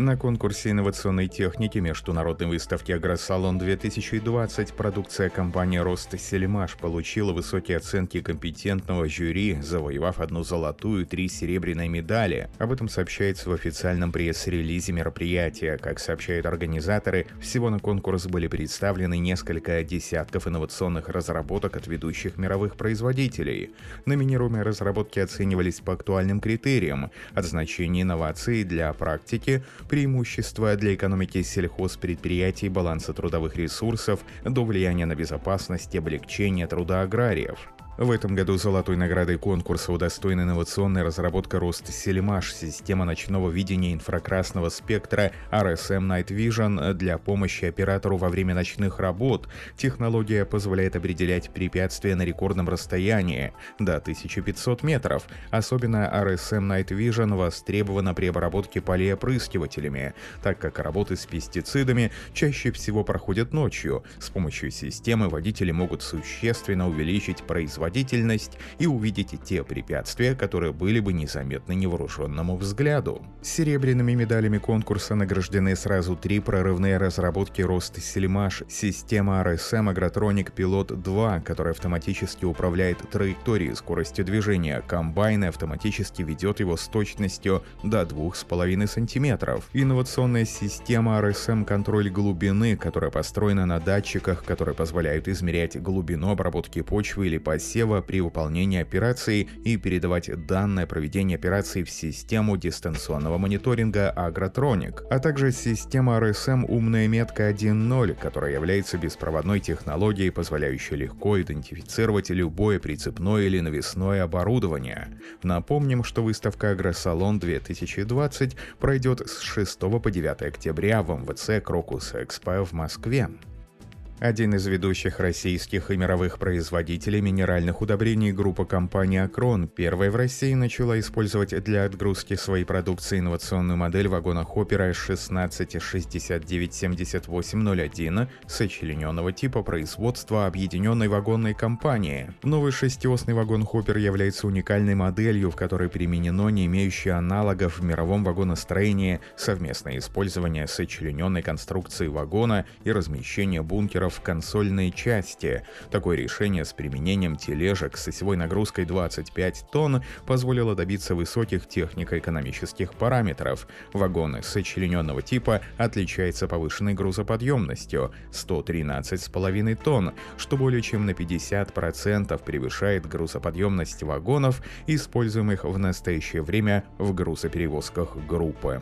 На конкурсе инновационной техники Международной выставки «Агросалон-2020» продукция компании «Рост Сельмаш» получила высокие оценки компетентного жюри, завоевав одну золотую и три серебряные медали. Об этом сообщается в официальном пресс-релизе мероприятия. Как сообщают организаторы, всего на конкурс были представлены несколько десятков инновационных разработок от ведущих мировых производителей. Номинируемые разработки оценивались по актуальным критериям – от значения инноваций для практики – преимущества для экономики сельхозпредприятий, баланса трудовых ресурсов до влияния на безопасность и облегчение труда аграриев. В этом году золотой наградой конкурса удостоена инновационная разработка Рост Сельмаш, система ночного видения инфракрасного спектра RSM Night Vision для помощи оператору во время ночных работ. Технология позволяет определять препятствия на рекордном расстоянии до 1500 метров. Особенно RSM Night Vision востребована при обработке полей опрыскивателями, так как работы с пестицидами чаще всего проходят ночью. С помощью системы водители могут существенно увеличить производительность производительность и увидите те препятствия, которые были бы незаметны невооруженному взгляду. Серебряными медалями конкурса награждены сразу три прорывные разработки рост Сельмаш, система RSM Agrotronic Pilot 2, которая автоматически управляет траекторией скоростью движения, комбайн автоматически ведет его с точностью до 2,5 см. Инновационная система RSM контроль глубины, которая построена на датчиках, которые позволяют измерять глубину обработки почвы или посева посева при выполнении операции и передавать данные проведения операции в систему дистанционного мониторинга Agrotronic, а также система RSM «Умная метка 1.0», которая является беспроводной технологией, позволяющей легко идентифицировать любое прицепное или навесное оборудование. Напомним, что выставка «Агросалон 2020» пройдет с 6 по 9 октября в МВЦ «Крокус Экспо» в Москве. Один из ведущих российских и мировых производителей минеральных удобрений группа компании «Акрон» первая в России начала использовать для отгрузки своей продукции инновационную модель вагона Хоппера 16697801 сочлененного типа производства объединенной вагонной компании. Новый шестиосный вагон Хоппер является уникальной моделью, в которой применено не имеющее аналогов в мировом вагоностроении совместное использование сочлененной конструкции вагона и размещение бункеров в консольной части. Такое решение с применением тележек с осевой нагрузкой 25 тонн позволило добиться высоких технико-экономических параметров. Вагоны сочлененного типа отличаются повышенной грузоподъемностью 113,5 тонн, что более чем на 50% превышает грузоподъемность вагонов, используемых в настоящее время в грузоперевозках группы.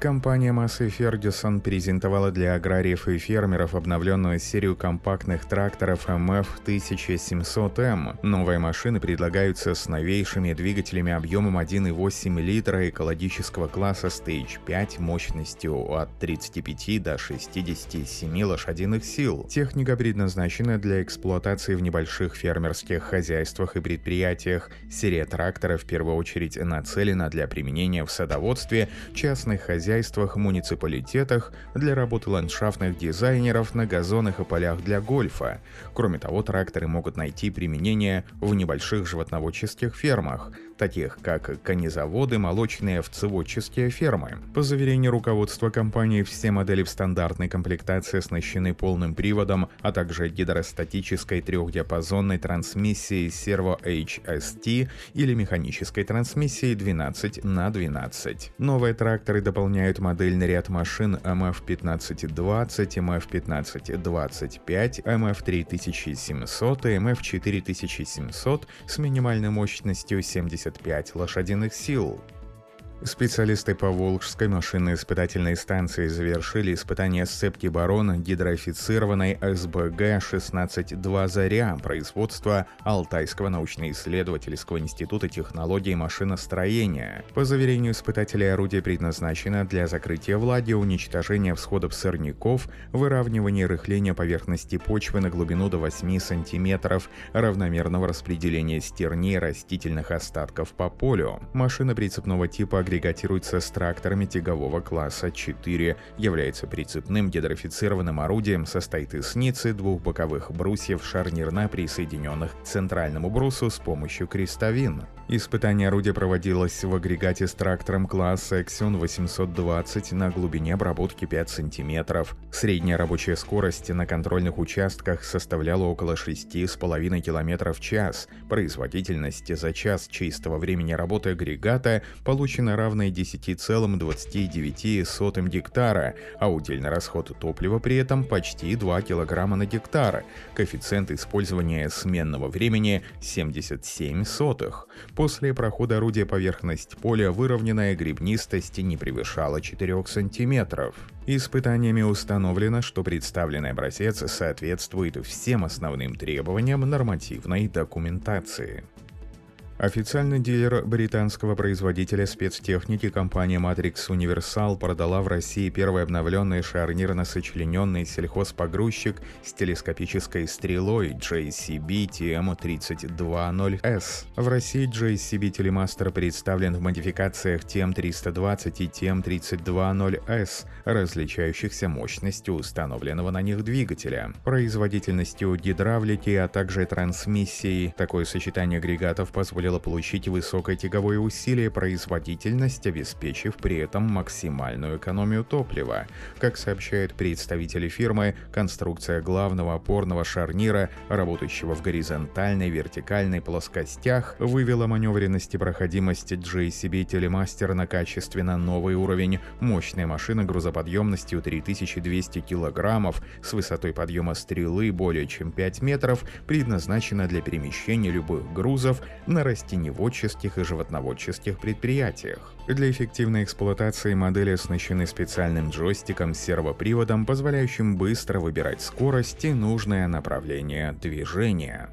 Компания Massey Ferguson презентовала для аграриев и фермеров обновленную серию компактных тракторов MF1700M. Новые машины предлагаются с новейшими двигателями объемом 1,8 литра экологического класса Stage 5 мощностью от 35 до 67 лошадиных сил. Техника предназначена для эксплуатации в небольших фермерских хозяйствах и предприятиях. Серия тракторов в первую очередь нацелена для применения в садоводстве, частных хозяйствах хозяйствах, муниципалитетах, для работы ландшафтных дизайнеров на газонах и полях для гольфа. Кроме того, тракторы могут найти применение в небольших животноводческих фермах – таких как конезаводы, молочные овцеводческие фермы. По заверению руководства компании, все модели в стандартной комплектации оснащены полным приводом, а также гидростатической трехдиапазонной трансмиссией Servo HST или механической трансмиссией 12 на 12. Новые тракторы дополняют модельный ряд машин MF1520, MF1525, MF3700 и MF4700 с минимальной мощностью 70 75 лошадиных сил. Специалисты по Волжской машинно-испытательной станции завершили испытание сцепки барона гидрофицированной СБГ-16-2 «Заря» производства Алтайского научно-исследовательского института технологий машиностроения. По заверению испытателей, орудие предназначено для закрытия влаги, уничтожения всходов сорняков, выравнивания рыхления поверхности почвы на глубину до 8 см, равномерного распределения стерней растительных остатков по полю. Машина прицепного типа агрегатируется с тракторами тягового класса 4, является прицепным гидрофицированным орудием, состоит из ницы, двух боковых брусьев, шарнирна, присоединенных к центральному брусу с помощью крестовин. Испытание орудия проводилось в агрегате с трактором класса Exxon 820 на глубине обработки 5 см. Средняя рабочая скорость на контрольных участках составляла около 6,5 км в час. Производительность за час чистого времени работы агрегата получена равной 10,29 гектара, а удельный расход топлива при этом почти 2 кг на гектар. Коэффициент использования сменного времени 77 сотых. После прохода орудия поверхность поля выровненная гребнистость не превышала 4 см. Испытаниями установлено, что представленный образец соответствует всем основным требованиям нормативной документации. Официальный дилер британского производителя спецтехники компания Matrix Universal продала в России первый обновленный шарнирно-сочлененный сельхозпогрузчик с телескопической стрелой JCB TM320S. В России JCB Telemaster представлен в модификациях TM320 и TM320S, различающихся мощностью установленного на них двигателя, производительностью гидравлики, а также трансмиссией. Такое сочетание агрегатов позволило позволило получить высокое тяговое усилие производительность, обеспечив при этом максимальную экономию топлива. Как сообщают представители фирмы, конструкция главного опорного шарнира, работающего в горизонтальной, вертикальной плоскостях, вывела маневренность и проходимость JCB Telemaster на качественно новый уровень. Мощная машина грузоподъемностью 3200 килограммов с высотой подъема стрелы более чем 5 метров предназначена для перемещения любых грузов на растеневодческих и животноводческих предприятиях. Для эффективной эксплуатации модели оснащены специальным джойстиком с сервоприводом, позволяющим быстро выбирать скорость и нужное направление движения.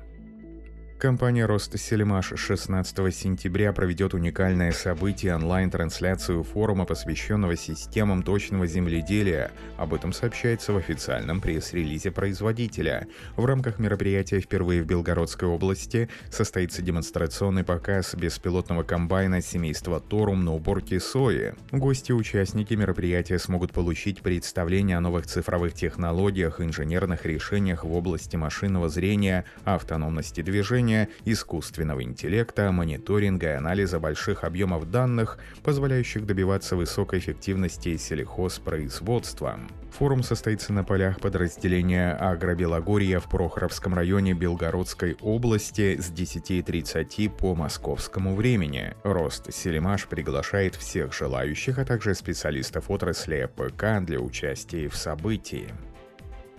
Компания Ростселемаш 16 сентября проведет уникальное событие онлайн-трансляцию форума, посвященного системам точного земледелия. Об этом сообщается в официальном пресс-релизе производителя. В рамках мероприятия впервые в Белгородской области состоится демонстрационный показ беспилотного комбайна семейства Торум на уборке сои. Гости и участники мероприятия смогут получить представление о новых цифровых технологиях, инженерных решениях в области машинного зрения, автономности движения, обеспечения искусственного интеллекта, мониторинга и анализа больших объемов данных, позволяющих добиваться высокой эффективности сельхозпроизводства. Форум состоится на полях подразделения Агробелогорья в Прохоровском районе Белгородской области с 10.30 по московскому времени. Рост Селимаш приглашает всех желающих, а также специалистов отрасли ПК для участия в событии.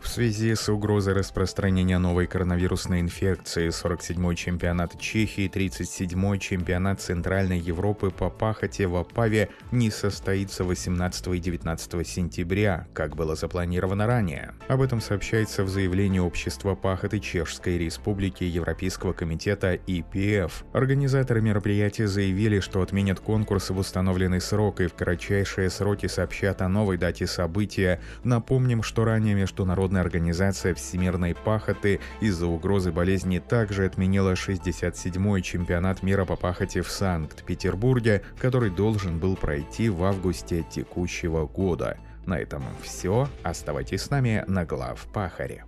В связи с угрозой распространения новой коронавирусной инфекции 47-й чемпионат Чехии и 37-й чемпионат Центральной Европы по пахоте в Опаве не состоится 18 и 19 сентября, как было запланировано ранее. Об этом сообщается в заявлении Общества пахоты Чешской Республики Европейского комитета ИПФ. Организаторы мероприятия заявили, что отменят конкурс в установленный срок и в кратчайшие сроки сообщат о новой дате события. Напомним, что ранее Международная Международная организация всемирной пахоты из-за угрозы болезни также отменила 67-й чемпионат мира по пахоте в Санкт-Петербурге, который должен был пройти в августе текущего года. На этом все. Оставайтесь с нами на глав Пахаре.